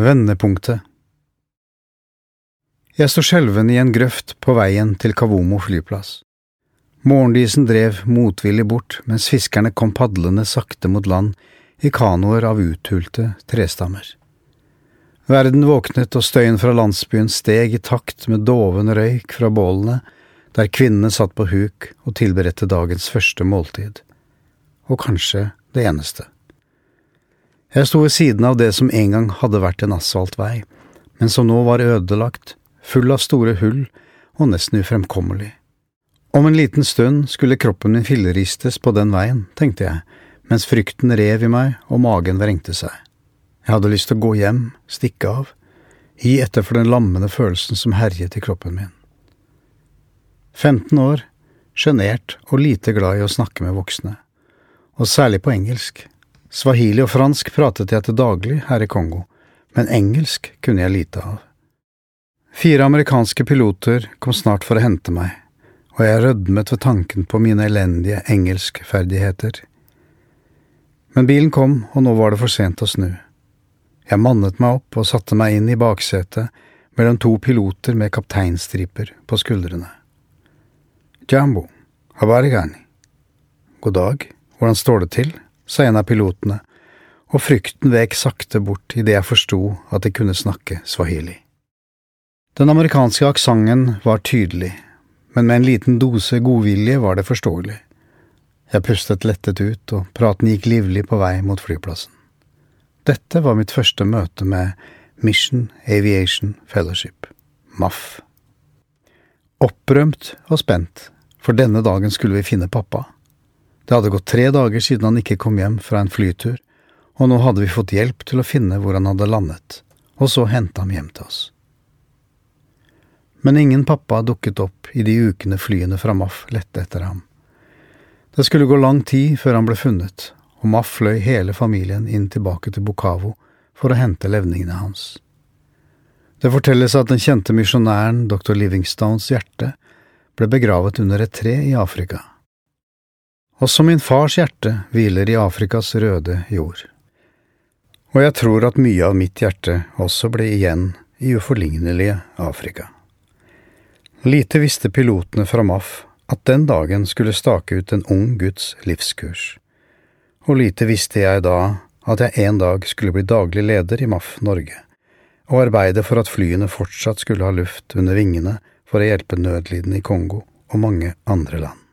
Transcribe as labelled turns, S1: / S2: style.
S1: Vendepunktet Jeg sto skjelven i en grøft på veien til Kavomo flyplass. Morgendisen drev motvillig bort mens fiskerne kom padlende sakte mot land i kanoer av uthulte trestammer. Verden våknet og støyen fra landsbyen steg i takt med doven røyk fra bålene der kvinnene satt på huk og tilberedte dagens første måltid, og kanskje det eneste. Jeg sto ved siden av det som en gang hadde vært en asfaltvei, men som nå var ødelagt, full av store hull og nesten ufremkommelig. Om en liten stund skulle kroppen min filleristes på den veien, tenkte jeg, mens frykten rev i meg og magen vrengte seg. Jeg hadde lyst til å gå hjem, stikke av, gi etter for den lammende følelsen som herjet i kroppen min. 15 år, sjenert og lite glad i å snakke med voksne, og særlig på engelsk. Swahili og fransk pratet jeg til daglig her i Kongo, men engelsk kunne jeg lite av. Fire amerikanske piloter kom snart for å hente meg, og jeg rødmet ved tanken på mine elendige engelskferdigheter. Men bilen kom, og nå var det for sent å snu. Jeg mannet meg opp og satte meg inn i baksetet mellom to piloter med kapteinstriper på skuldrene. Jambo, habarigani. God dag, hvordan står det til? Sa en av pilotene, og frykten vek sakte bort idet jeg forsto at de kunne snakke swahili. Den amerikanske aksenten var tydelig, men med en liten dose godvilje var det forståelig. Jeg pustet lettet ut, og praten gikk livlig på vei mot flyplassen. Dette var mitt første møte med Mission Aviation Fellowship, MAF. Opprømt og spent for denne dagen skulle vi finne pappa. Det hadde gått tre dager siden han ikke kom hjem fra en flytur, og nå hadde vi fått hjelp til å finne hvor han hadde landet, og så hente ham hjem til oss. Men ingen pappa dukket opp i de ukene flyene fra MAF lette etter ham. Det skulle gå lang tid før han ble funnet, og MAF fløy hele familien inn tilbake til Bukavo for å hente levningene hans. Det fortelles at den kjente misjonæren dr. Livingstones hjerte ble begravet under et tre i Afrika. Også min fars hjerte hviler i Afrikas røde jord. Og jeg tror at mye av mitt hjerte også ble igjen i uforlignelige Afrika. Lite visste pilotene fra MAF at den dagen skulle stake ut en ung guds livskurs, og lite visste jeg da at jeg en dag skulle bli daglig leder i MAF Norge, og arbeide for at flyene fortsatt skulle ha luft under vingene for å hjelpe nødlidende i Kongo og mange andre land.